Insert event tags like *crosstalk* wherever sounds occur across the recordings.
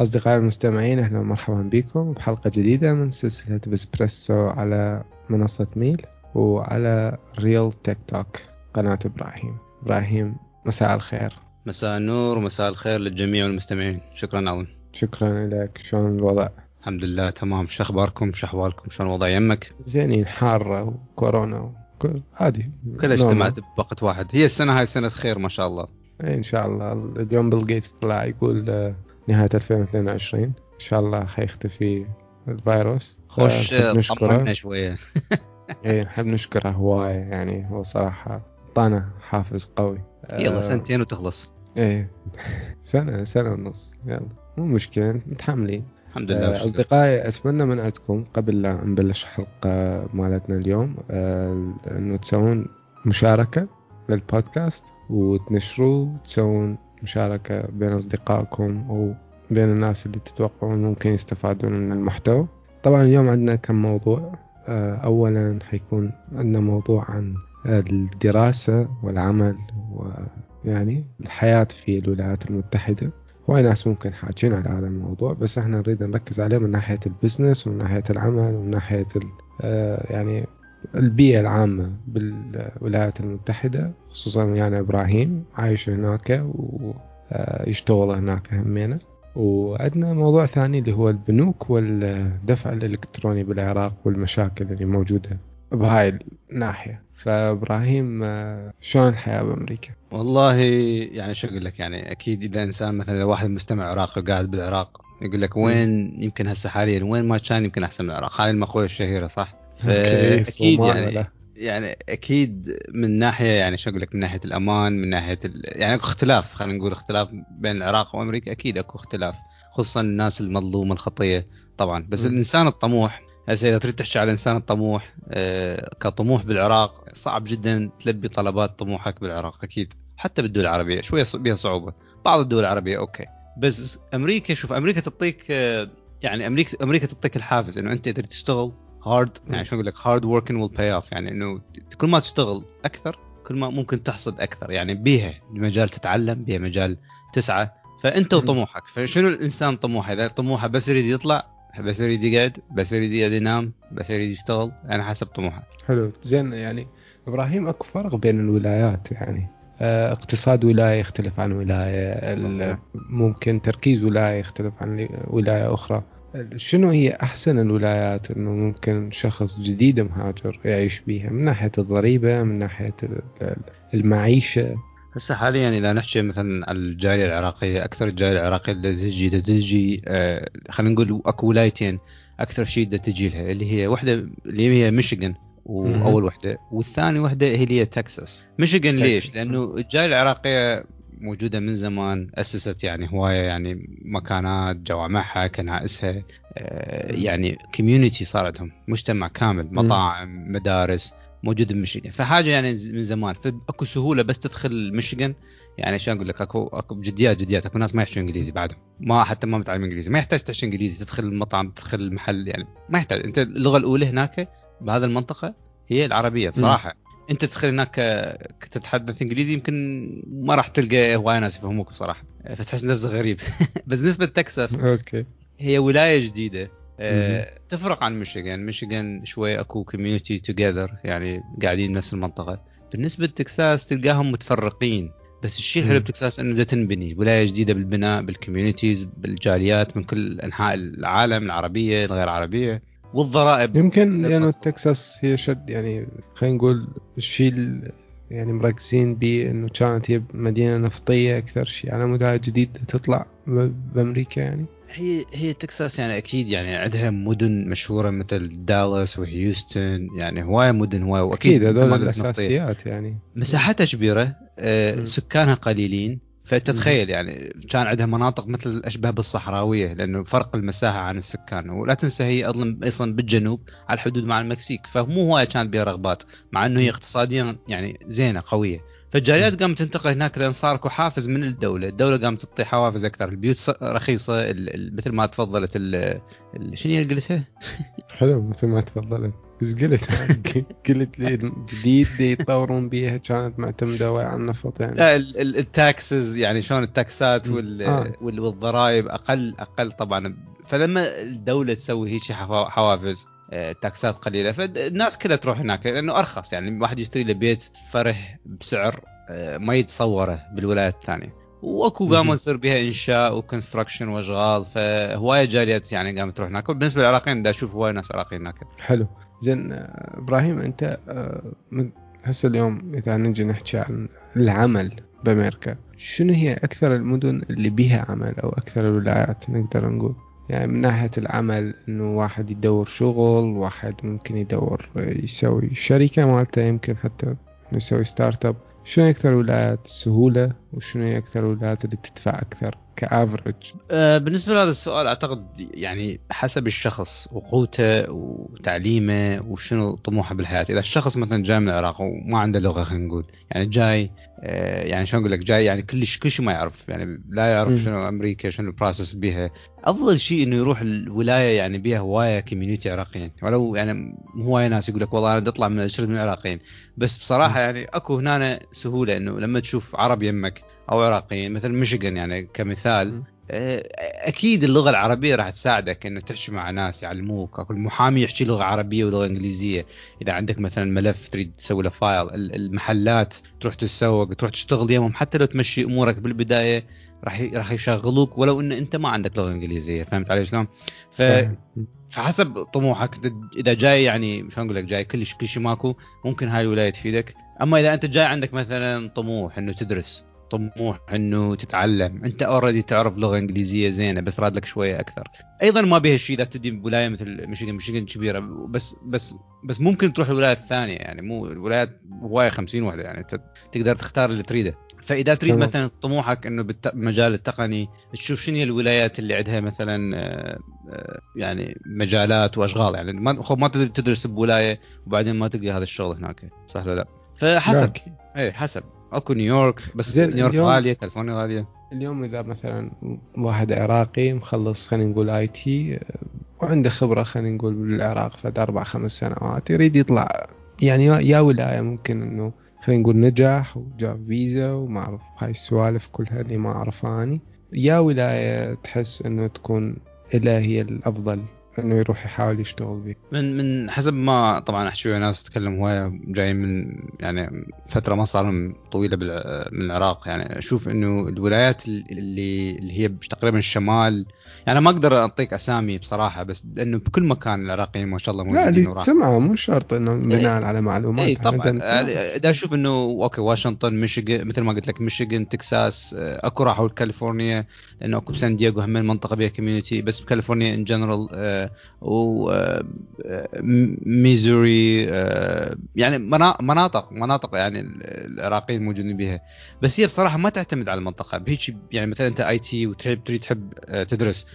أصدقائي المستمعين أهلا ومرحبا بكم بحلقة جديدة من سلسلة بسبريسو على منصة ميل وعلى ريل تيك توك قناة إبراهيم. إبراهيم مساء الخير. مساء النور ومساء الخير للجميع المستمعين شكرا أول شكرا لك. شلون الوضع؟ الحمد لله تمام. شو أخباركم؟ شو أحوالكم؟ شلون الوضع يمك؟ زينين حارة وكورونا وكل عادي. كلها اجتمعت بوقت واحد. هي السنة هاي سنة خير ما شاء الله. إيه، إن شاء الله. اليوم بيل جيتس طلع يقول آه، نهاية 2022 إن شاء الله حيختفي الفيروس. خوش نحب نشكره. طمنا شوية. *laughs* إيه نحب نشكره هواية يعني هو صراحة أعطانا حافز قوي. يلا آه، سنتين وتخلص. إيه *laughs* سنة سنة ونص. يلا. مو مشكلة متحملين. الحمد لله آه، والشكر. أصدقائي أتمنى من عندكم قبل لا نبلش الحلقة مالتنا اليوم آه، إنه تسوون مشاركة للبودكاست وتنشروه وتسوون مشاركة بين أصدقائكم أو بين الناس اللي تتوقعون ممكن يستفادون من المحتوى. طبعا اليوم عندنا كم موضوع. آه، أولا حيكون عندنا موضوع عن الدراسة والعمل ويعني الحياة في الولايات المتحدة. هواي ناس ممكن حاجين على هذا الموضوع بس إحنا نريد نركز عليه من ناحية ال business ومن ناحية العمل ومن ناحية آه، يعني البيئة العامة بالولايات المتحدة خصوصا يعني إبراهيم عايش هناك ويشتغل هناك همينة وعندنا موضوع ثاني اللي هو البنوك والدفع الإلكتروني بالعراق والمشاكل اللي موجودة بهاي الناحية فإبراهيم آه، شلون الحياة بأمريكا؟ والله يعني شو أقول لك يعني أكيد إذا إنسان مثلا لو واحد مستمع عراقي وقاعد بالعراق يقول لك وين يمكن هسه حاليا وين ما كان يمكن أحسن من العراق هاي المقولة الشهيرة صح؟ فاكيد يعني؟ يعني أكيد من ناحية يعني شو أقول لك من ناحية الأمان من ناحية ال... يعني أكو اختلاف خلينا نقول اختلاف بين العراق وأمريكا أكيد أكو اختلاف خصوصا الناس المظلومة الخطية طبعا بس مم. الإنسان الطموح هسه إذا تريد تحكي على الإنسان الطموح آه كطموح بالعراق صعب جدا تلبي طلبات طموحك بالعراق أكيد حتى بالدول العربية شوية بها صعوبة بعض الدول العربية أوكي بس أمريكا شوف أمريكا تعطيك آه، يعني أمريكا أمريكا تعطيك الحافز إنه أنت إذا تشتغل hard يعني شو أقول لك hard working will pay off يعني إنه كل ما تشتغل أكثر كل ما ممكن تحصد أكثر. يعني بيها مجال تتعلم بيها مجال تسعى. فأنت. وطموحك. فشنو الإنسان طموحه؟ إذا طموحه بس يريد يطلع بس يريد يقعد بس يريد يقعد ينام بس يريد يشتغل يعني حسب طموحه. حلو. زين يعني إبراهيم أكو فرق بين الولايات يعني آه، اقتصاد ولاية يختلف عن ولاية. ممكن تركيز ولاية يختلف عن ولاية أخرى. شنو هي أحسن الولايات إنه ممكن شخص جديد مهاجر يعيش بيها؟ من ناحية الضريبة من ناحية ال- ال- المعيشة؟ هسه حاليا إذا نحكي مثلا على الجالية العراقية أكثر الجالية العراقية اللي تجي تجي آه خلينا نقول أكو ولايتين أكثر شيء تجي لها اللي هي واحدة اللي هي ميشيغان واول وحدة والثاني وحدة هي اللي هي تكساس. ميشيغان ليش. لأنه الجالية العراقية موجودة من زمان أسست يعني هواية يعني مكانات جوامعها كنائسها آه. يعني community صار عندهم مجتمع كامل مطاعم مدارس موجود بميشيغان فحاجة يعني من زمان. فأكو سهولة بس تدخل ميشيغان يعني شو أقول لك اكو أكو جديات جديات أكو ناس ما يحكوا إنجليزي بعدهم. ما حتى ما متعلم إنجليزي. ما يحتاج تحكي إنجليزي تدخل المطعم تدخل المحل يعني ما يحتاج. أنت اللغة الأولى هناك بهذا المنطقة هي العربية بصراحة. انت تدخل هناك ك- تتحدث انجليزي يمكن ما راح تلقى هواي ناس يفهموك بصراحة. فتحس نفسك غريب. *laughs* بس بالنسبة لتكساس okay. هي ولاية جديدة. آه، تفرق عن ميشيغان. ميشيغان شوي أكو community together يعني قاعدين بنفس المنطقة. بالنسبة لتكساس تلقاهم متفرقين. بس الشيء الحلو. بتكساس إنه دا تنبني. ولاية جديدة بالبناء بال communities بالجاليات من كل أنحاء العالم العربية الغير عربية. والضرائب يمكن لأنه المفروض. تكساس هي شد يعني خلينا نقول الشيء ال- يعني مركزين به إنه كانت هي مدينة نفطية أكثر شيء على مدى جديد تطلع بأمريكا يعني هي هي تكساس يعني أكيد يعني عندها مدن مشهورة مثل دالاس وهيوستن يعني هواية مدن هواية وأكيد هذول. الأساسيات يعني مساحتها كبيرة آه،. سكانها قليلين فتتخيل يعني كان عندها مناطق مثل اشبه بالصحراويه لأنه فرق المساحة عن السكان. ولا تنسى هي أصلا أصلا بالجنوب على الحدود مع المكسيك. فمو هواية كانت بها رغبات مع إنه هي. اقتصاديا يعني زينة قوية. فالجاليات قامت تنتقل هناك لأن صار اكو حافز من الدولة، الدولة قامت تعطي حوافز أكثر، البيوت رخيصة. ال- مثل ما تفضلت ال- شنو هي اللي قلتها؟ حلو مثل ما تفضلت. إيش قلت؟ *laughs* قلت لي جديد دي يطورون بيها. كانت معتمدة على النفط يعني. لا ال- ال- ال taxes يعني شلون ال tax ات. وال آه. وال- والضرائب أقل أقل طبعا. فلما الدولة تسوي هيك حوافز تاكسات قليلة. فالناس كلها تروح هناك لأنه أرخص. يعني واحد يشتري له بيت فرح بسعر آه، ما يتصوره بالولايات الثانية. وأكو. قاموا يصير بها إنشاء وكونستراكشن وأشغال. فهواية جاليات يعني قامت تروح هناك. وبالنسبة للعراقيين دا أشوف هواية ناس عراقيين هناك. حلو. زين آه، إبراهيم أنت آه، من- هسه اليوم إذا نجي نحكي عن العمل بأمريكا شنو هي أكثر المدن اللي بيها عمل أو أكثر الولايات نقدر نقول؟ يعني من ناحية العمل إنه واحد يدور شغل واحد ممكن يدور يسوي شركة مالته يمكن حتى يسوي startup شنو أكثر الولايات سهولة؟ وشنو هي أكثر الولايات اللي تدفع أكثر ك average؟ آه، بالنسبة لهذا السؤال أعتقد يعني حسب الشخص وقوته وتعليمه وشنو طموحه بالحياة. إذا الشخص مثلا جاي من العراق وما عنده لغة خلينا نقول يعني جاي آه، يعني شلون أقول لك جاي يعني كلش كل شيء ما يعرف يعني لا يعرف مم. شنو أمريكا شنو ال process بيها. أفضل شيء إنه يروح الولاية يعني بيها هواية كوميونيتي عراقيين. ولو يعني هواية ناس يقول لك والله أنا بدي أطلع من أشرد من العراقيين. بس بصراحة مم. يعني أكو هنا سهولة إنه لما تشوف عرب يمك أو عراقيين. مثل ميشيغان يعني كمثال. مم. أكيد اللغة العربية راح تساعدك إنه تحكي مع ناس يعلموك. أكو المحامي يحكي لغة عربية ولغة إنجليزية. إذا عندك مثلا ملف تريد تسوي له file ال- المحلات تروح تتسوق تروح تشتغل يمهم حتى لو تمشي أمورك بالبداية راح راح يشغلوك ولو إن أنت ما عندك لغة إنجليزية. فهمت علي شلون؟ ف... فحسب طموحك إذا جاي يعني شلون أقول لك جاي كلش كل شيء ماكو ممكن هاي الولاية تفيدك. أما إذا أنت جاي عندك مثلا طموح إنه تدرس طموح إنه تتعلم. أنت already تعرف لغة إنجليزية زينة بس يراد لك شوية أكثر. أيضا ما بها شيء إذا تبدي بولايه مثل ميشيغان. ميشيغان كبيرة. بس بس بس ممكن تروح الولايات الثانية يعني. مو الولايات هوايه 50 وحده يعني. انت تقدر تختار اللي تريده. فإذا تريد. مثلا طموحك إنه بالمجال التقني تشوف شنو هي الولايات اللي عندها مثلا آه، آه، يعني مجالات وأشغال يعني. ما ما تدرس بولاية وبعدين ما تلقى هذا الشغل هناك. صح ولا لا؟ فحسب. إيه حسب. أكو نيويورك بس زين، نيويورك اليوم- غالية كاليفورنيا غالية. اليوم إذا مثلا واحد عراقي مخلص خلينا نقول IT وعنده خبرة خلينا نقول بالعراق فد أربع خمس سنوات يريد يطلع. يعني يا- يا ولاية ممكن إنه خلينا نقول نجح وجاب فيزا وما أعرف هاي السوالف كلها اللي ما اعرفها اني يا ولاية تحس إنه تكون إلها هي الأفضل. إنه يروح يحاول يشتغل بيه من من حسب ما طبعا أحكي ويا ناس تتكلم هوايه جايين من يعني فترة ما صار لهم طويلة من العراق. يعني أشوف إنه الولايات اللي اللي هي تقريبا الشمال يعني ما أقدر أعطيك أسامي بصراحة بس لأنه بكل مكان العراقيين ما شاء الله لا موجودين اللي وراح. تسمعه مو شرط إنه بناء على معلومات. اي طبعا. عادة. يعني إذا أشوف إنه okay واشنطن ميشيغان مثل ما قلت لك ميشيغان تكساس آه، أكو راحوا كاليفورنيا لأنه أكو بسان دييغو هم المنطقة بها community بس بكاليفورنيا in general و آه، آه، يعني منا- مناطق مناطق يعني العراقيين موجودين بها. بس هي بصراحة ما تعتمد على المنطقة. بهيك يعني مثلا أنت IT وتحب تريد تحب آه، تدرس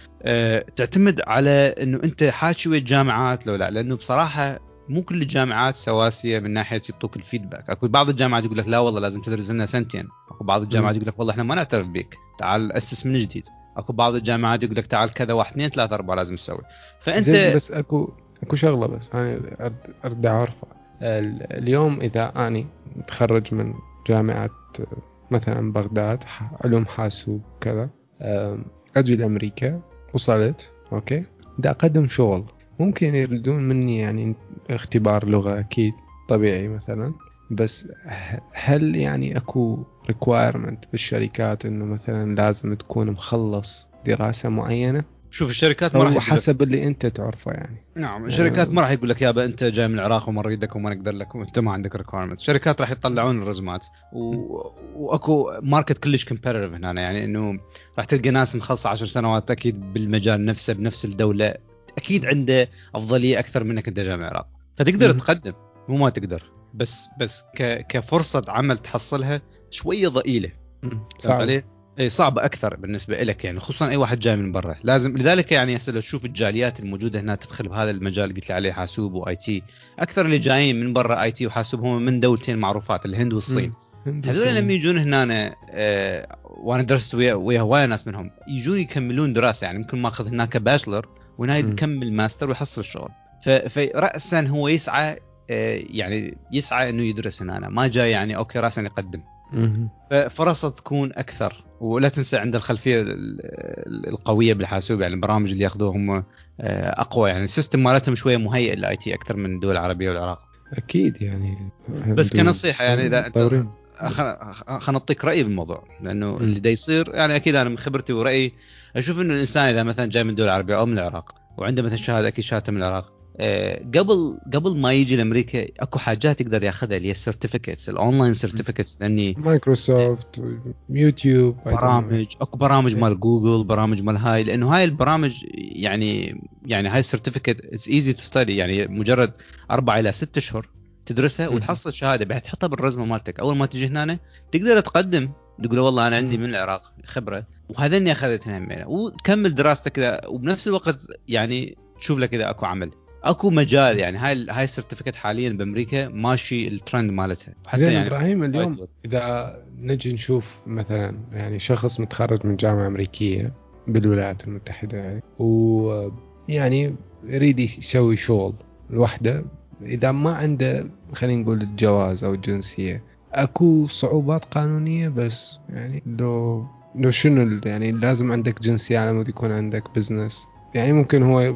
تعتمد على إنه أنت حاكي ويا الجامعات لو لا. لأنه بصراحة مو كل الجامعات سواسية من ناحية يعطوك الفيدباك، أكو بعض الجامعات يقول لك لا والله لازم تدرس لنا سنتين، أكو بعض الجامعات يقول لك والله إحنا ما نعترف بك، تعال أسس من جديد، أكو بعض الجامعات يقول لك تعال كذا واحد اثنين ثلاثة أربعة لازم تسوي، زين بس أكو أكو شغلة بس أنا أرد- أرد أعرفها. ال- اليوم إذا أني متخرج من جامعة مثلا بغداد علوم حاسوب كذا أجي لأمريكا وصلت okay بدي أقدم شغل. ممكن يريدون مني يعني اختبار لغة أكيد طبيعي مثلا. بس هل يعني أكو requirement بالشركات إنه مثلا لازم تكون مخلص دراسة معينة؟ شوف الشركات ما راح حسب اللي أنت تعرفه يعني. نعم الشركات ما راح يقول لك يابا أنت جاي من العراق وما نريدك وما نقدر لك وأنت ما عندك requirement الشركات راح يطلعون ال résumé ات. و... وأكو market كلش competitive هنا يعني إنه راح تلقى ناس مخلصه 10 سنوات أكيد بالمجال نفسه بنفس الدولة. أكيد عنده أفضلية أكثر منك أنت من العراق فتقدر مم. تقدم مو ما تقدر بس بس ك... كفرصة عمل تحصلها شوية ضئيلة. فهمت صعب. علي؟ إي صعبة أكثر بالنسبة لك يعني خصوصا أي واحد جاي من برا، لازم لذلك يعني هسه لو تشوف الجاليات الموجودة هنا تدخل بهذا المجال قلت لي عليه حاسوب و IT، أكثر اللي جايين من برا IT وحاسوب هم من دولتين معروفات الهند والصين،. هذول لما يجون هنا آه وأنا درست ويا ويا هواية ناس منهم يجون يكملون دراسة يعني ممكن ماخذ هناك bachelor وهنا يكمل ماستر ويحصل الشغل. فرأسا هو يسعى آه يعني يسعى إنه يدرس هنا. ما جاي يعني okay رأسا يقدم. ففرصه تكون أكثر. ولا تنسى عند الخلفية القوية بالحاسوب يعني البرامج اللي ياخذوهم آه، أقوى. يعني ال system مالتهم شوية مهيئ لل IT أكثر من الدول العربية والعراق. أكيد يعني. بس كنصيحة يعني إذا أنت خلينا نعطيك رأيي بالموضوع لأنه اللي دا يصير يعني أكيد أنا من خبرتي ورأيي أشوف إنه الإنسان إذا مثلا جاي من الدول العربيه أو من العراق وعنده مثلا شهادة أكيد شهادته من العراق آه، قبل قبل ما يجي لأمريكا أكو حاجات يقدر يأخذها اللي هي ال certificates ال online certificates لأني مايكروسوفت يوتيوب برامج أكو برامج مال جوجل برامج مال هاي لأنه هاي البرامج يعني يعني هاي ال certificate it's easy to study يعني مجرد أربع إلى ست اشهر تدرسها وتحصل شهادة بعد تحطها بال resume مالتك. أول ما تجي هنا تقدر تقدم. تقول والله أنا عندي من العراق خبرة وهذا إني اخذتها همينه وتكمل دراستك كذا. وبنفس الوقت يعني تشوف لك اذا أكو عمل. أكو مجال يعني. هاي هاي ال certificate حاليا بأمريكا ماشي الترند مالتها. حتى يعني إبراهيم اليوم إذا نجي نشوف مثلا يعني شخص متخرج من جامعة أمريكية بالولايات المتحدة يعني ويعني يريد يسوي شغل لوحده إذا ما عنده خلينا نقول الجواز أو الجنسيه أكو صعوبات قانونية بس يعني لو لو شنو يعني لازم عندك جنسية على مود يكون عندك business يعني ممكن هو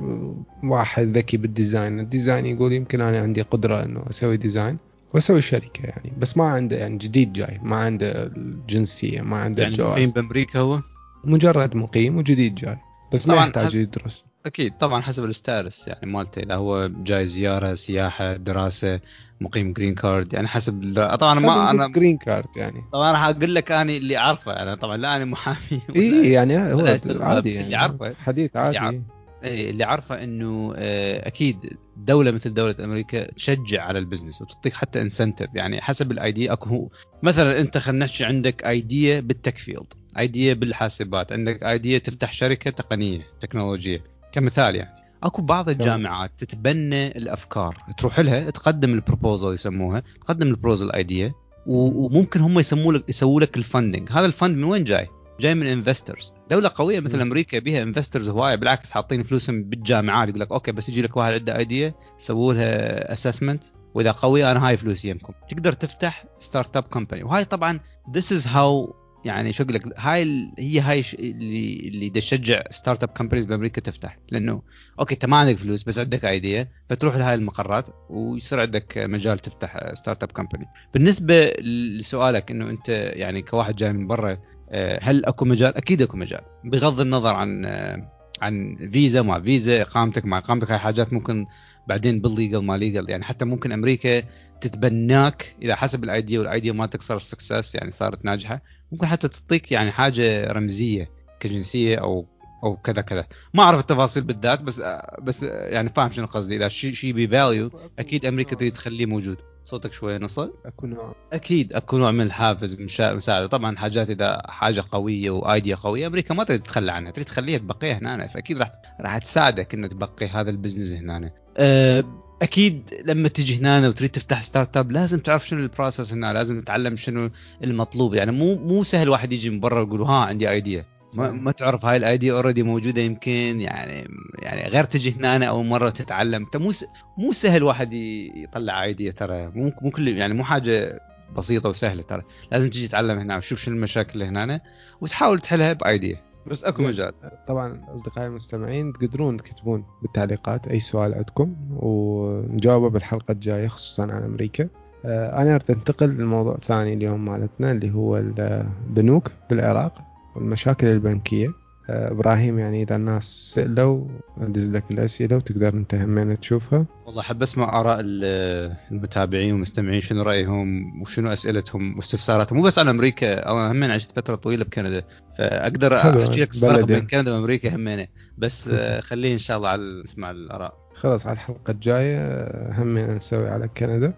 واحد ذكي بال design ال design يقول يمكن أنا عندي قدرة إنه أسوي design وأسوي شركة يعني بس ما عنده يعني جديد جاي ما عنده الجنسيه ما عنده يعني الجواز مقيم بأمريكا هو؟ مجرد مقيم وجديد جاي بس ما يحتاج يدرس. أكيد طبعا حسب ال status يعني مالته. إذا هو جاي زيارة سياحة دراسة مقيم green card يعني حسب طبعا ما أنا green card يعني. طبعا أنا أقول لك أنا اللي أعرفه أنا طبعا لا أنا محامي *laughs* اي يعني هو عادي يعني اللي عارفه حديث عادي. اللي, إيه اللي عارفه إنه آه، أكيد دولة مثل دولة أمريكا تشجع على ال business وتعطيك حتى incentive يعني حسب ال idea أكو مثلا أنت خلينا نحكي عندك idea بال tech field idea بالحاسبات عندك idea تفتح شركة تقنية تكنولوجية. كمثال يعني. أكو بعض الجامعات تتبنى الأفكار تروح لها تقدم ال proposal يسموها تقدم ال proposal idea وممكن هم يسموا لك يسووا لك ال funding هذا ال fund من وين جاي؟ جاي من investors دولة قوية مثل أمريكا بها investors هواية بالعكس حاطين فلوسهم بالجامعات يقول لك okay بس يجي لك واحد عنده idea سووا لها assessment وإذا قويه أنا هاي فلوسي يمكم. تقدر تفتح start up company وهاي طبعا this is how يعني شو أقول لك هاي هي هاي اللي اللي تشجع start up companies بأمريكا تفتح. لأنه okay أنت ما عندك فلوس بس عندك idea فتروح لهاي المقرات ويصير عندك مجال تفتح start up company بالنسبة لسؤالك إنه أنت يعني كواحد جاي من برا آه، هل أكو مجال؟ أكيد أكو مجال. بغض النظر عن آه، عن فيزا ما فيزا إقامتك مع إقامتك هاي حاجات ممكن بعدين بال legal ما legal يعني حتى ممكن أمريكا تتبناك اذا حسب ال idea وال idea ما تكسر ال success يعني صارت ناجحة. ممكن حتى تعطيك يعني حاجة رمزية كجنسية أو أو كذا كذا. ما أعرف التفاصيل بالذات بس بس يعني فاهم شنو قصدي. إذا شيء شيء ب value أكيد أمريكا تريد تخليه موجود. صوتك شوي نصل؟ اكو نوع. أكيد اكو نوع من الحافز مساعده طبعا حاجات إذا حاجة قوية و idea قوية أمريكا ما تريد تتخلى عنها تريد تخليها تبقيها هنا فأكيد راح راح تساعدك إنه تبقي هذا ال business هنا أه أكيد لما تجي هنا وتريد تفتح start up لازم تعرف شنو ال process هنا لازم تتعلم شنو المطلوب. يعني مو مو سهل واحد يجي من برا ويقول ها عندي idea ما, ما تعرف هاي ال idea already موجودة يمكن يعني يعني غير تجي هنا أنا أول مرة تتعلم. انت مو مو سهل واحد يطلع idea ترى. مو مو كل يعني مو حاجة بسيطة وسهلة ترى. لازم تجي تتعلم هنا وتشوف شنو المشاكل اللي هنا وتحاول تحلها بايديا بس أكو مجال. طبعا أصدقائي المستمعين تقدرون تكتبون بالتعليقات أي سؤال عندكم ونجاوبه بالحلقة الجاية خصوصا عن أمريكا. آه، أنا أنتقل لموضوع ثاني اليوم مالتنا اللي هو البنوك بالعراق. والمشاكل البنكية. آه، إبراهيم يعني إذا الناس سالوا ادز لك الأسئلة وتقدر أنت همين تشوفها. والله أحب أسمع آراء المتابعين والمستمعين شنو رأيهم وشنو أسئلتهم واستفساراتهم. مو بس عن أمريكا أنا همين عشت فترة طويلة بكندا فأقدر أحكي لك الفرق بين كندا وأمريكا همين بس آه، *laughs* خليه إن شاء الله على نسمع الآراء. خلاص على الحلقة الجاية آه، همين نسوي على كندا.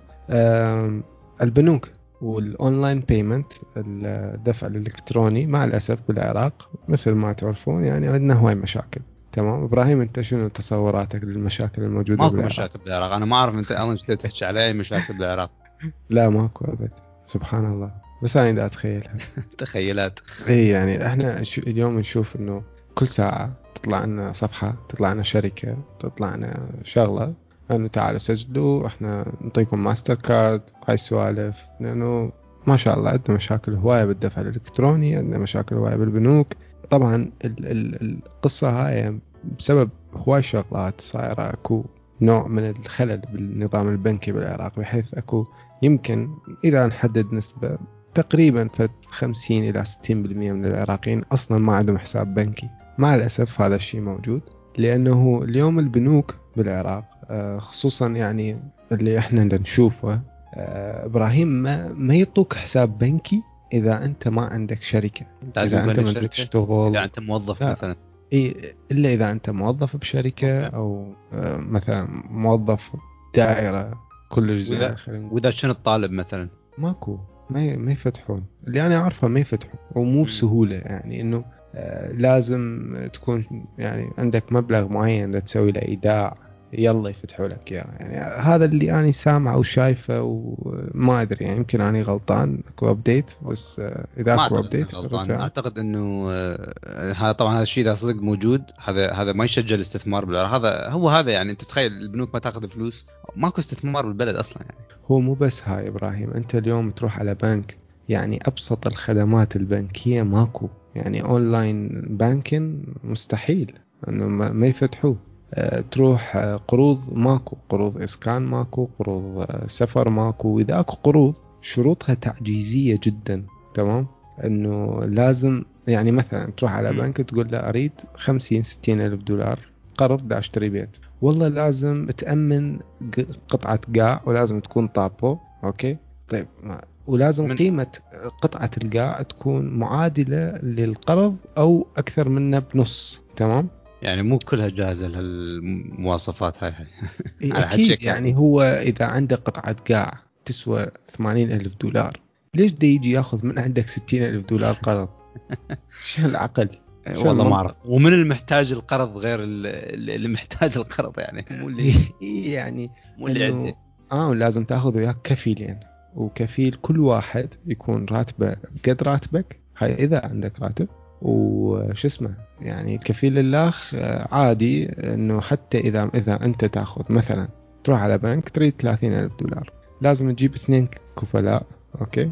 البنوك. وال online payment الدفع الإلكتروني مع الأسف بالعراق مثل ما تعرفون يعني عندنا هواي مشاكل. تمام؟ إبراهيم أنت شنو تصوراتك للمشاكل الموجودة ماكو بالعراق؟ مشاكل بالعراق. أنا ما أعرف أنت أنا تحكي على أي مشاكل بالعراق. *laughs* لا ماكو أبد. سبحان الله. بس أنا اذا اتخيلها *laughs* تخيلات. إي يعني إحنا اليوم نشوف إنه كل ساعة تطلع لنا صفحة تطلع لنا شركة تطلع لنا شغلة انه تعالوا سجلوا إحنا نعطيكم ماستر كارد هاي السوالف. لأنه ما شاء الله عندنا مشاكل هواية بالدفع الإلكتروني عندنا مشاكل هواية بالبنوك. طبعا ال ال القصة هاي بسبب هواي شغلات صايرة أكو نوع من الخلل بالنظام البنكي بالعراق بحيث أكو يمكن إذا نحدد نسبة تقريبا فت 50 إلى 60% من العراقيين أصلا ما عندهم حساب بنكي. مع الأسف هذا الشيء موجود لأنه اليوم البنوك بالعراق خصوصا يعني اللي إحنا نشوفه. آه، إبراهيم ما, ما يعطوك حساب بنكي إذا أنت ما عندك شركة. لازم إذا أنت ما تشتغل إذا أنت موظف لا. مثلا. إيه إلا إذا أنت موظف بشركة. أو آه، مثلا موظف دائرة كل نقول. واذا شنو الطالب مثلا؟ ماكو. ما ما يفتحون. اللي أنا أعرفه ما يفتحون. ومو بسهولة يعني إنه آه، لازم تكون يعني عندك مبلغ معين تسوي له إيداع. يلا يفتحوا لك اياه يعني هذا اللي أنا سامعه وشايفه وما أدري يعني يمكن أنا غلطان أكو update بس آه، إذا أكو update غلطان. أعتقد إنه آه، هذا طبعا هذا الشيء إذا صدق موجود هذا هذا ما يشجع الاستثمار بالعراق هذا هو هذا يعني أنت تخيل البنوك ما تأخذ فلوس ماكو استثمار بالبلد أصلا يعني. هو مو بس هاي إبراهيم أنت اليوم تروح على بنك يعني أبسط الخدمات البنكيه ماكو. يعني online banking مستحيل إنه ما يفتحوه. تروح أه، قروض ماكو قروض إسكان ماكو قروض أه، سفر ماكو وإذا أكو قروض شروطها تعجيزية جدا تمام إنه لازم يعني مثلا تروح على. بنك تقول له أريد 50 60 ألف دولار قرض دا أشتري بيت والله لازم تأمن قطعة قاع ولازم تكون طابو أوكي طيب ما ولازم من-. قيمة قطعة القاع تكون معادلة للقرض أو أكثر منه بنص تمام يعني مو كلها جاهزة لهالمواصفات هاي على أكيد يعني هو إذا عنده قطعة قاع تسوى 80 ألف دولار ليش دا يجي ياخذ من عندك 60 ألف دولار قرض؟ *laughs* شو العقل؟ والله ما؟ أعرف. ومن المحتاج القرض غير ال- اللي محتاج القرض يعني. مو اللي يعني مو اللي عنده آه لازم تاخذ وياك كفيلين وكفيل كل واحد يكون راتبه قد راتبك. هاي إذا عندك راتب. وش اسمه يعني الكفيل الأخ آه، عادي إنه حتى إذا إذا أنت تأخذ مثلا تروح على بنك تريد 30 ألف دولار. لازم تجيب اثنين كفلاء okay؟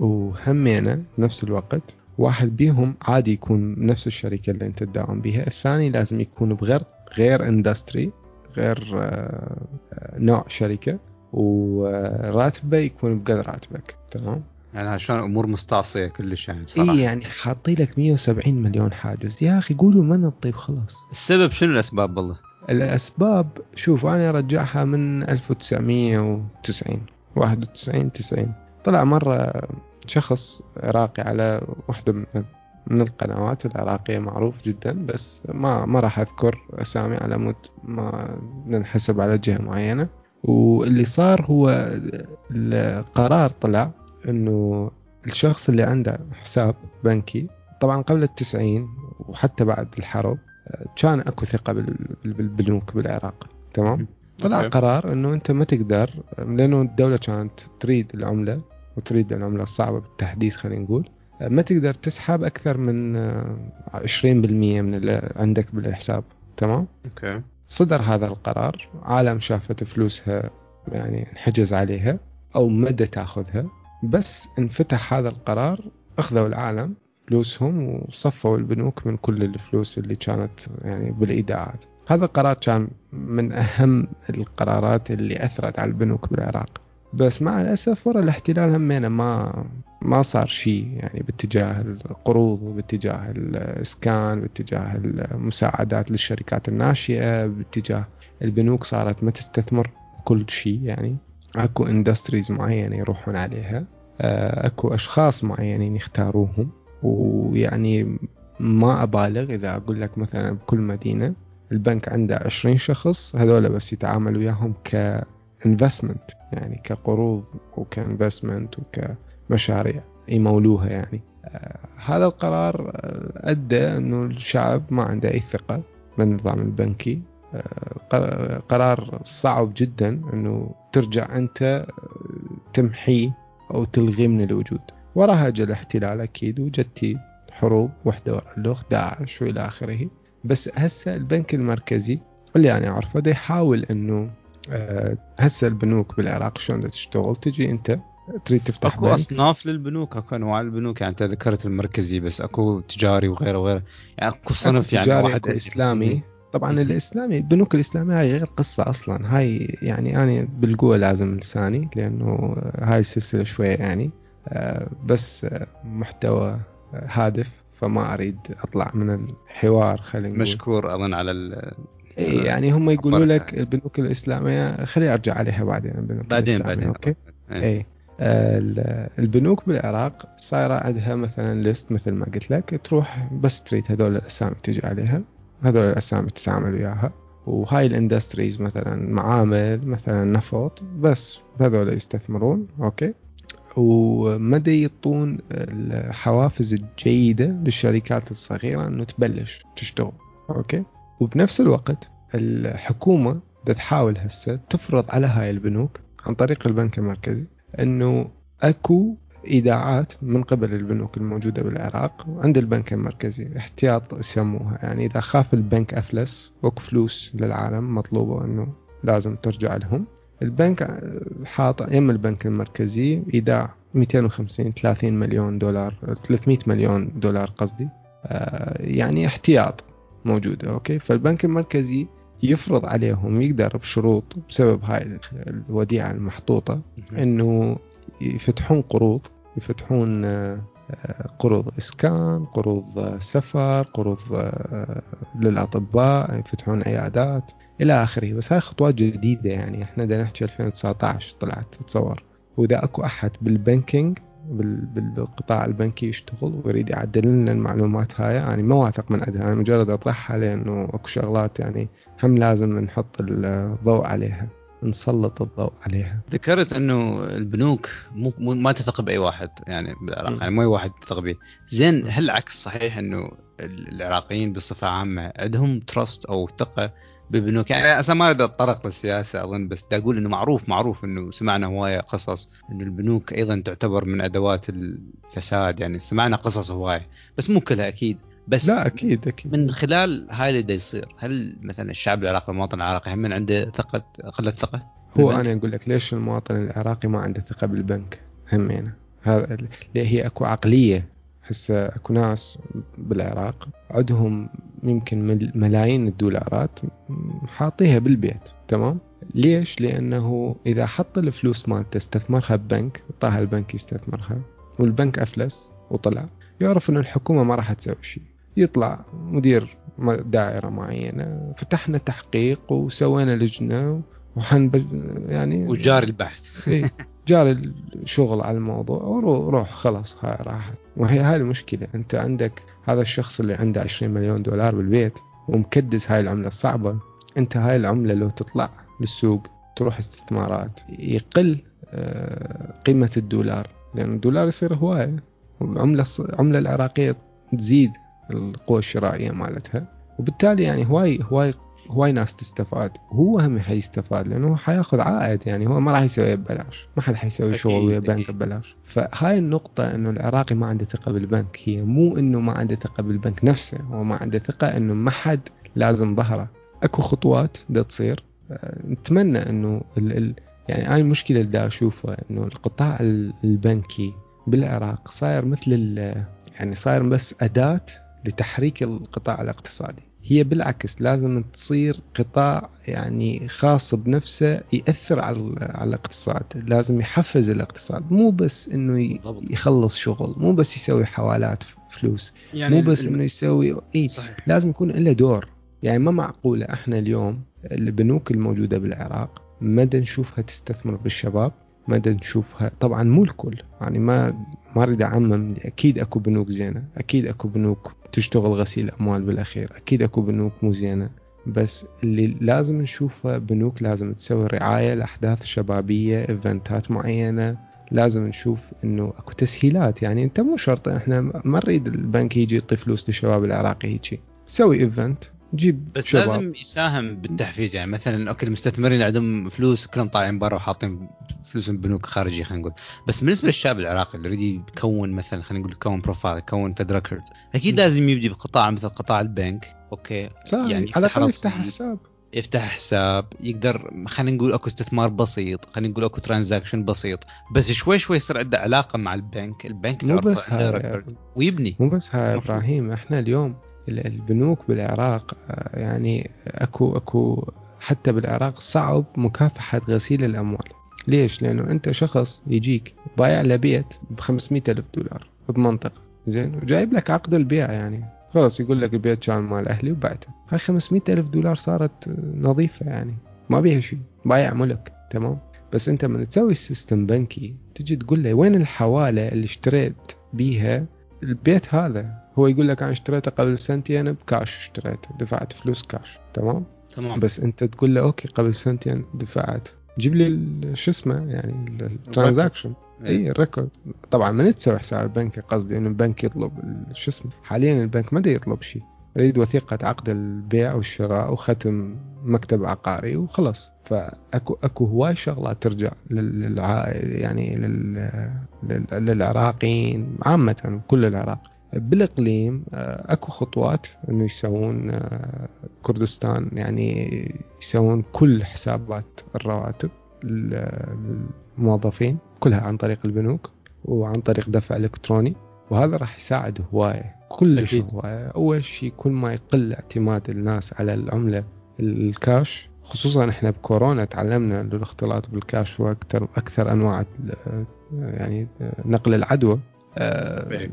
وهمينة بنفس الوقت واحد بيهم عادي يكون نفس الشركة اللي أنت تداوم بيها الثاني لازم يكون بغير غير industry غير آه، آه، نوع شركة وراتبه يكون بقدر راتبك تمام؟ يعني شلون أمور مستعصية كلش يعني بصراحة. اي يعني حاطي لك 170 مليون حاجز. يا أخي قولوا ما ننطي خلاص. السبب شنو الأسباب والله؟ الأسباب شوف أنا أرجعها من 1990 91 90 طلع مرة شخص عراقي على واحدة من من القنوات العراقية معروف جدا بس ما ما راح أذكر أسامي على مود ما ننحسب على جهة معينة. واللي صار هو القرار طلع إنه الشخص اللي عنده حساب بنكي طبعا قبل التسعين وحتى بعد الحرب كان أكو ثقة بال- بال- بالبنوك بالعراق تمام؟ طلع okay. قرار إنه أنت ما تقدر لأنه الدولة كانت تريد العملة وتريد العملة الصعبة بالتحديد خلينا نقول. ما تقدر تسحب أكثر من آه، 20% من اللي عندك بالحساب تمام؟ okay. صدر هذا القرار عالم شافت فلوسها يعني انحجز عليها أو مدى تأخذها. بس انفتح هذا القرار أخذوا العالم فلوسهم وصفوا البنوك من كل الفلوس اللي كانت يعني بالإيداعات. هذا القرار كان من أهم القرارات اللي أثرت على البنوك بالعراق. بس مع الأسف ورا الاحتلال همينة ما ما صار شيء يعني باتجاه القروض وباتجاه الإسكان باتجاه المساعدات للشركات الناشئة باتجاه البنوك صارت ما تستثمر كل شيء يعني. أكو industries معينة يروحون عليها آه، أكو أشخاص معينين يختاروهم ويعني ما أبالغ إذا أقول لك مثلا بكل مدينة البنك عنده 20 شخص هذول بس يتعامل وياهم ك investment يعني كقروض وك investment وكمشاريع يمولوها يعني. آه، هذا القرار آه، أدى إنه الشعب ما عنده أي ثقة بالنظام البنكي. قرار صعب جدا إنه ترجع أنت آه، تمحيه أو تلغيه من الوجود. وراها جاء الاحتلال أكيد وجت حروب وحدة ورا الاخ داعش وإلى آخره. بس هسه البنك المركزي اللي أنا أعرفه ده يحاول إنه آه، هسه البنوك بالعراق شلون تشتغل؟ تجي أنت تريد تفتح أكو أصناف للبنوك أكو أنواع البنوك. يعني أنت ذكرت المركزي بس أكو تجاري وغيره وغيره. يعني أكو صنف يعني تجاري واحد إسلامي. طبعا الإسلامي البنوك الإسلامية هاي غير قصة أصلا. هاي يعني أنا بالقوة لازم لساني لأنه هاي السلسله شوية يعني. آه، بس محتوى هادف فما أريد أطلع من الحوار خلينا نقول. مشكور أظن على إيه يعني هم يقولوا لك البنوك الإسلامية خلي أرجع عليها بعدين البنوك بعدين بعدين. okay؟ إي. البنوك بالعراق صايرة عندها مثلا ليست مثل ما قلت لك تروح بس تريد هذول الأسامي تجي عليها. هذول الأسامي تتعامل وياها. وهاي ال industries مثلا معامل مثلا نفط بس هذول يستثمرون okay. ومدى يعطون الحوافز الجيدة للشركات الصغيرة إنه تبلش تشتغل okay. وبنفس الوقت الحكومة تحاول هسه تفرض على هاي البنوك عن طريق البنك المركزي إنه أكو إيداعات من قبل البنوك الموجودة بالعراق عند البنك المركزي احتياط يسموها. يعني إذا خاف البنك أفلس وك فلوس للعالم مطلوبة إنه لازم ترجع لهم البنك حاط يم البنك المركزي إيداع 250 30 مليون دولار 300 مليون دولار قصدي. آه، يعني احتياط موجودة أوكي؟ فالبنك المركزي يفرض عليهم يقدر بشروط بسبب هاي الوديعة المحطوطة أنه يفتحون قروض يفتحون آه، قروض إسكان قروض سفر قروض آه، للأطباء يفتحون عيادات إلى آخره. بس هاي خطوات جديدة يعني. إحنا بدنا نحكي 2019 طلعت تصور وإذا أكو أحد بالبنكينج بالقطاع البنكي يشتغل ويريد يعدل لنا المعلومات هاي يعني ما واثق من عندها أنا مجرد أطرحها لأنه أكو شغلات يعني هم لازم نحط الضوء عليها. نسلط الضوء عليها. ذكرت إنه البنوك مو, مو ما تثق بأي واحد يعني بالعراق يعني مو أي واحد تثق به زين هل العكس صحيح إنه العراقيين بصفة عامة عندهم تراست أو ثقة ببنوك؟ يعني أصلا ما أريد أتطرق للسياسة أظن بس بدي أقول إنه معروف معروف إنه سمعنا هواية قصص إنه البنوك أيضا تعتبر من أدوات الفساد يعني سمعنا قصص هواية بس مو كلها أكيد. بس لا أكيد أكيد. من خلال هاي اللي دا يصير هل مثلا الشعب العراقي المواطن العراقي هم عنده ثقة قلة ثقة؟ هو أنا أقول لك ليش المواطن العراقي ما عنده ثقة بالبنك؟ همينة. هذا هي أكو عقلية. هسه أكو ناس بالعراق عندهم يمكن ملايين الدولارات حاطيها بالبيت تمام؟ ليش؟ لأنه إذا حط الفلوس مالته استثمرها ببنك طاها البنك يستثمرها والبنك أفلس وطلع يعرف ان الحكومة ما راح تسوي شيء. يطلع مدير دائرة معينة فتحنا تحقيق وسوينا لجنة وحن يعني وجاري البحث. إيه جاري الشغل على الموضوع وروح خلاص هاي راحت. وهي هاي المشكلة أنت عندك هذا الشخص اللي عنده 20 مليون دولار بالبيت ومكدس هاي العملة الصعبة أنت هاي العملة لو تطلع للسوق تروح استثمارات يقل آه، قيمة الدولار لأن الدولار يصير هواية. والعملة العملة العراقية تزيد. القوة الشرائية مالتها. وبالتالي يعني هواي هواي هواي ناس تستفاد. وهو هم حيستفاد لأنه حيأخذ عائد. يعني هو ما راح يسوي ببلاش. ما حد حيسوي شغل ويا بنك ببلاش. فهاي النقطة إنه العراقي ما عنده ثقة بالبنك. هي مو إنه ما عنده ثقة بالبنك نفسه. هو ما عنده ثقة إنه ما حد لازم ظهره. أكو خطوات دا تصير. نتمنى إنه ال ال يعني هاي المشكلة اللي دا أشوفها إنه القطاع البنكي بالعراق صاير مثل يعني صاير بس أداة لتحريك القطاع الاقتصادي. هي بالعكس لازم تصير قطاع يعني خاص بنفسه يأثر على على الاقتصاد لازم يحفز الاقتصاد. مو بس إنه يخلص شغل مو بس يسوي حوالات فلوس يعني مو بس إنه يسوي إي صحيح. لازم يكون له دور. يعني ما معقولة إحنا اليوم البنوك الموجودة بالعراق مدى نشوفها تستثمر بالشباب مدى نشوفها طبعا مو الكل. يعني ما ما اريد أعمم. أكيد أكو بنوك زينة. أكيد أكو بنوك تشتغل غسيل أموال بالأخير. أكيد أكو بنوك مو زينة. بس اللي لازم نشوفه بنوك لازم تسوي رعاية لأحداث شبابية event ات معينة. لازم نشوف إنه أكو تسهيلات. يعني أنت مو شرط إحنا ما نريد البنك يجي يعطي فلوس للشباب العراقي هيجي. سوي event. جيب بس شباب. لازم يساهم بالتحفيز يعني مثلا okay المستثمرين عندهم فلوس كلهم طالعين برا وحاطين فلوسهم بنوك خارجيه خلينا نقول بس بالنسبة للشاب العراقي اللي يريد يكون مثلا خلينا نقول يكون profile يكون في ال record أكيد. لازم يبدي بقطاع مثل قطاع البنك okay صح يعني على الأقل. يفتح حساب يفتح حساب يقدر خلينا نقول أكو استثمار بسيط خلينا نقول أكو transaction بسيط بس شوي شوي يصير عنده علاقة مع البنك البنك مو تعرف بس عنده هاي record ويبني مو بس هاي. إبراهيم إحنا اليوم ال- البنوك بالعراق آه، يعني أكو أكو حتى بالعراق صعب مكافحة غسيل الأموال. ليش؟ لأنه أنت شخص يجيك بايع له بيت ب 500 ألف دولار بمنطقة. زين؟ وجايب لك عقد البيع يعني. خلاص يقول لك البيت كان مال أهلي وبعته. هاي 500 ألف دولار صارت نظيفة يعني. ما بيها شيء. بايع ملك. تمام؟ بس أنت من تسوي system بنكي تجي تقول له وين الحوالة اللي اشتريت بيها البيت هذا. هو يقول لك أنا اشتريته قبل سنتين بكاش اشتريته دفعت فلوس كاش. تمام؟ تمام. بس أنت تقول له okay قبل سنتين دفعت. جيب لي شو اسمه؟ يعني ال transaction اي ال record طبعا من تسوي حساب بنكي قصدي إنه البنك يطلب شو اسمه؟ حاليا البنك ما يطلب شيء. يريد وثيقة عقد البيع والشراء وختم مكتب عقاري وخلاص. فأكو أكو هواي شغلات ترجع لل للع... يعني لل... لل... للعراقيين عامة كل العراق. بالإقليم آه، أكو خطوات إنه يسوون آه، كردستان يعني يسوون كل حسابات الرواتب لل- للموظفين كلها عن طريق البنوك وعن طريق دفع إلكتروني. وهذا راح يساعد هواية كلش أكيد. هواية أول شيء كل ما يقل اعتماد الناس على العملة الكاش خصوصا إحنا بكورونا تعلمنا إنه الاختلاط بالكاش هو أكثر أكثر أنواع يعني نقل العدوى طبيعي.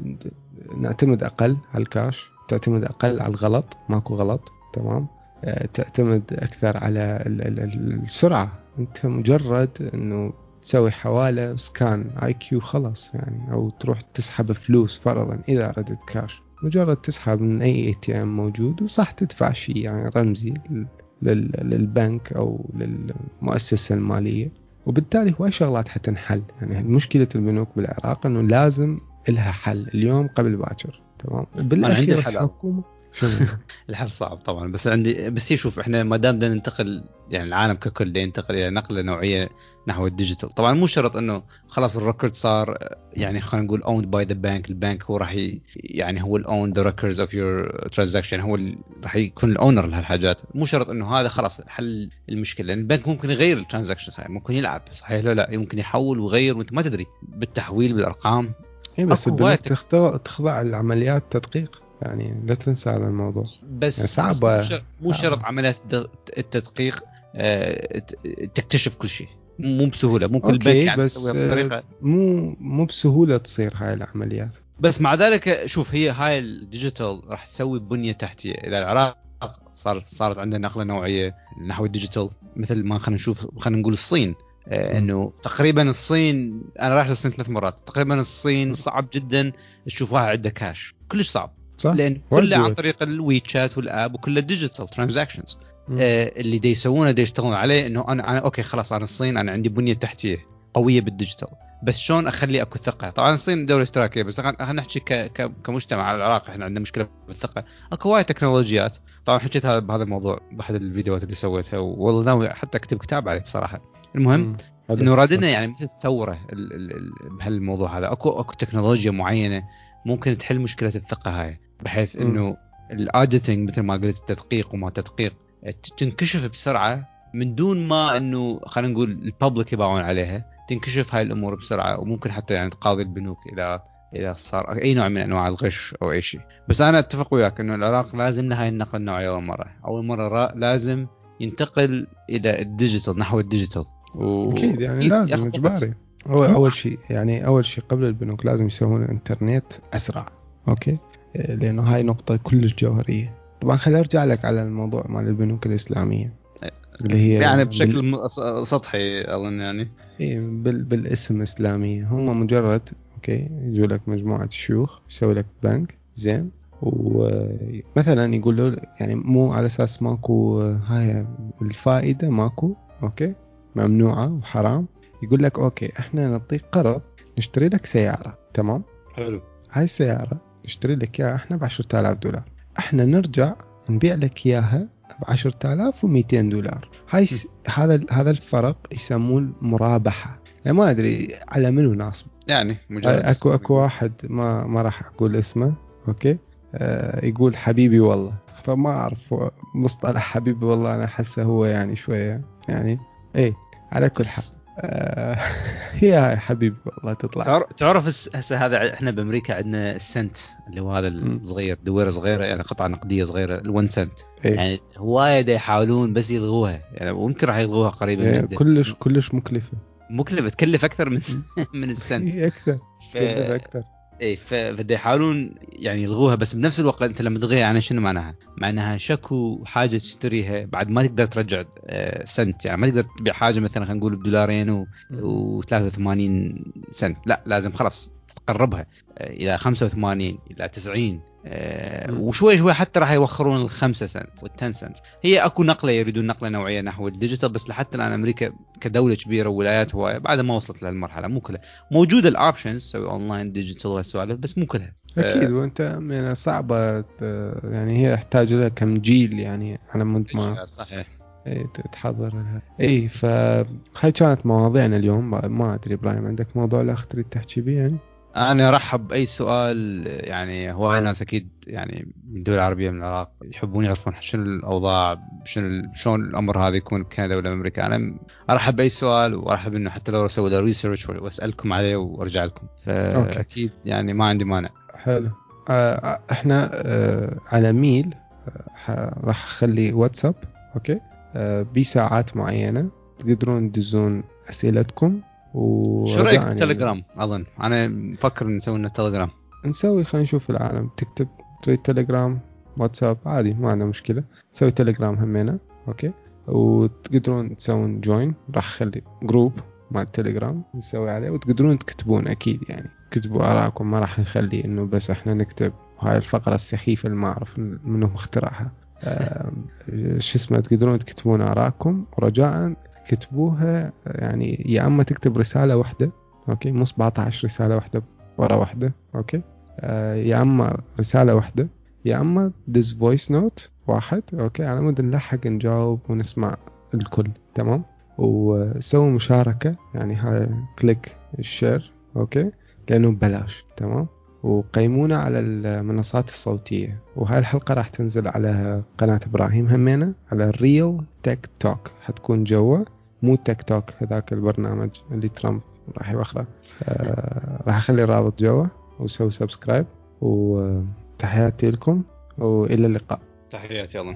نعتمد أقل على الكاش تعتمد أقل على الغلط ماكو غلط تمام آه، تعتمد أكثر على ال- ال- ال- السرعة أنت مجرد إنه تسوي حواله scan IQ خلاص يعني أو تروح تسحب فلوس فرضا إذا ردت كاش مجرد تسحب من أي ATM موجود وصح تدفع شيء يعني رمزي لل- لل- للبنك أو للمؤسسة المالية. وبالتالي هواي شغلات حتنحل يعني مشكلة البنوك بالعراق إنه لازم لها حل اليوم قبل باكر. تمام؟ بالأخير. الحكومة *laughs* الحل صعب طبعا. بس عندي بس هي شوف إحنا ما دام بدنا ننتقل يعني العالم ككل بدنا ينتقل إلى نقلة نوعية نحو ال digital. طبعا مو شرط إنه خلاص ال record صار يعني خلينا نقول owned by the bank البنك هو راح يعني هو ال own the records of your transaction هو راح يكون ال owner لهالحاجات. مو شرط إنه هذا خلاص حل المشكلة. لأن البنك ممكن يغير ال transaction هاي ممكن يلعب صحيح لا لا؟ ممكن يحول ويغير وأنت ما تدري. بالتحويل بالأرقام. اي بس البنوك تخضع لعمليات تدقيق. يعني لا تنسى هذا الموضوع. بس يعني بس صعبة. مو شرط- مو. شرط عمليات التدقيق آه، تكتشف كل شيء. مو بسهولة مو كل بنك يعني بس بطريقة. آه، مو مو بسهولة تصير هاي العمليات. بس مع ذلك شوف هي هاي ال digital راح تسوي بنية تحتية. اذا العراق صارت صارت عندنا نقله نوعية نحو ال digital مثل ما خلينا نشوف خلينا نقول الصين. آه،. إنه تقريبا الصين أنا رايح للصين ثلاث مرات. تقريبا الصين صعب جدا تشوف واحد عنده كاش كلش صعب. صح؟ لأن كله عن. طريق ال WeChat وال app وكله digital transactions. آه، اللي دي يسوونه دي يشتغلون عليه إنه أنا أنا okay خلاص أنا الصين أنا عندي بنية تحتية قوية بال digital بس شلون أخلي أكو ثقة؟ طبعا الصين دولة اشتراكية بس خلينا نحكي ك... ك... كمجتمع على العراق إحنا عندنا مشكلة بالثقه أكو وايد تكنولوجيات. طبعا حكيت هذا بهذا الموضوع بأحد الفيديوهات اللي سويتها والله ناوي حتى أكتب كتاب عليه بصراحة. المهم. إنه رادنا يعني مثل ثورة ال- ال- ال- بهالموضوع هذا. اكو أكو تكنولوجيا معينة ممكن تحل مشكلة الثقة هاي. بحيث. إنه ال auditing مثل ما قلت التدقيق وما تدقيق تنكشف بسرعة من دون ما إنه خلينا نقول ال public يباعون عليها تنكشف هاي الأمور بسرعة وممكن حتى يعني تقاضي البنوك إذا إذا صار أي نوع من أنواع الغش أو أي شيء. بس أنا أتفق وياك إنه العراق لازم له هاي النقله النوعية أول مرة. أول مرة لازم ينتقل إلى ال digital نحو ال digital. و... أكيد يعني لازم. إجباري. هو أول شيء يعني أول شيء قبل البنوك لازم يسوون الإنترنت أسرع. okay؟ لأنه هاي نقطة كلش جوهرية. طبعا خليني أرجع لك على الموضوع مال البنوك الإسلامية. اللي هي يعني بال- بشكل ص- سطحي أظن يعني. إيه بال... بالاسم إسلامية. هم مجرد okay يجوا لك مجموعة شيوخ يسوي لك بنك زين. ومثلا يقولوا له- يعني مو على أساس ماكو هاي الفائدة ماكو okay ممنوعة وحرام. يقول لك okay إحنا نعطيك قرض نشتري لك سيارة تمام؟ حلو. هاي السيارة نشتري لك إياها إحنا ب 10000 دولار. إحنا نرجع نبيع لك إياها ب 10200 دولار. هاي س... هذا هذا الفرق يسموه المرابحة. يعني ما أدري على منو ناصب يعني مجرد اكو أكو واحد ما ما راح أقول اسمه. okay؟ آه يقول حبيبي والله. فما أعرف مصطلح حبيبي والله أنا أحسه هو يعني شوية. يعني إيه على كل حال. آه *laughs* هاي حبيبي والله تطلع. تعر- تعرف هسه هذا إحنا بأمريكا عندنا السنت اللي هو هذا. الصغير دويره صغيره يعني قطعة نقدية صغيرة ال1 سنت إيه. يعني هواية يحاولون بس يلغوها. يعني ويمكن راح يلغوها قريبا إيه جدا. كلش كلش مكلفة. مكلفة تكلف أكثر من *laughs* من السنت. هي أكثر. ف... أكثر. اي ف- فدا يحاولون يعني يلغوها بس بنفس الوقت أنت لما تلغيها يعني شنو معناها؟ معناها شكو حاجة تشتريها بعد ما تقدر ترجع آه، سنت يعني ما تقدر تبيع حاجة مثلا خلينا نقول بدولارين و... و83 سنت لا لازم خلاص تقربها آه، إلى 85 إلى 90 آه،. وشوي شوي حتى راح يوخرون الخمسة سنت وال ten cent. هي أكو نقلة يريدون نقلة نوعية نحو ال digital بس لحتى الآن أمريكا كدولة كبيرة وولايات هوايه بعد ما وصلت لهالمرحلة مو كلها. موجودة ال options تسوي online digital وهالسوالف بس مو كلها. أكيد وأنت يعني صعبة يعني هي يحتاج لها كم جيل يعني على مود ما صحيح. إيه، تحضر لها. اي فهاي كانت مواضيعنا اليوم ما أدري إبراهيم عندك موضوع آخر تريد تحكي بيه يعني؟ أنا أرحب بأي سؤال يعني هواي ناس أكيد يعني من الدول العربيه من العراق يحبون يعرفون شنو الأوضاع شنو شلون الأمر هذا يكون بكندا ولا بامريكا أنا أرحب بأي سؤال وأرحب إنه حتى لو أسوي له research وأسألكم عليه وأرجع لكم. فأكيد يعني ما عندي مانع. حلو. آه إحنا آه على ميل آه راح أخلي واتساب okay؟ بساعات معينة تقدرون تدزون أسئلتكم و شو رأيك رجاءً بالتليجرام؟ أظن. أنا مفكر نسوي لنا تليجرام نسوي خلينا نشوف العالم. تكتب تريد تليجرام واتساب عادي ما عندنا مشكلة. نسوي تليجرام همينة okay؟ وتقدرون تسوون join راح أخلي group مع التليجرام نسوي عليه وتقدرون تكتبون أكيد يعني. كتبوا آرائكم ما راح نخلي إنه بس إحنا نكتب هاي الفقرة السخيفة اللي ما أعرف منو مخترعها آم، شو اسمه تقدرون تكتبون آرائكم. ورجاء تكتبوها يعني يا أما تكتب رسالة واحدة okay مو 17 رسالة واحدة ورا واحدة okay آه، يا أما رسالة واحدة يا أما دز voice note واحد okay على مود نلحق نجاوب ونسمع الكل تمام؟ وسووا مشاركة يعني هاي click ال share okay لأنه ببلاش تمام؟ وقيمونا على المنصات الصوتية. وهاي الحلقة راح تنزل على قناة إبراهيم همينة على ال Real Tech Talk حتكون جوا مو تيك توك هذاك البرنامج اللي ترامب راح يوخره آه راح أخلي الرابط جوا وسوي سبسكرايب وتحياتي لكم وإلى اللقاء. تحياتي اظن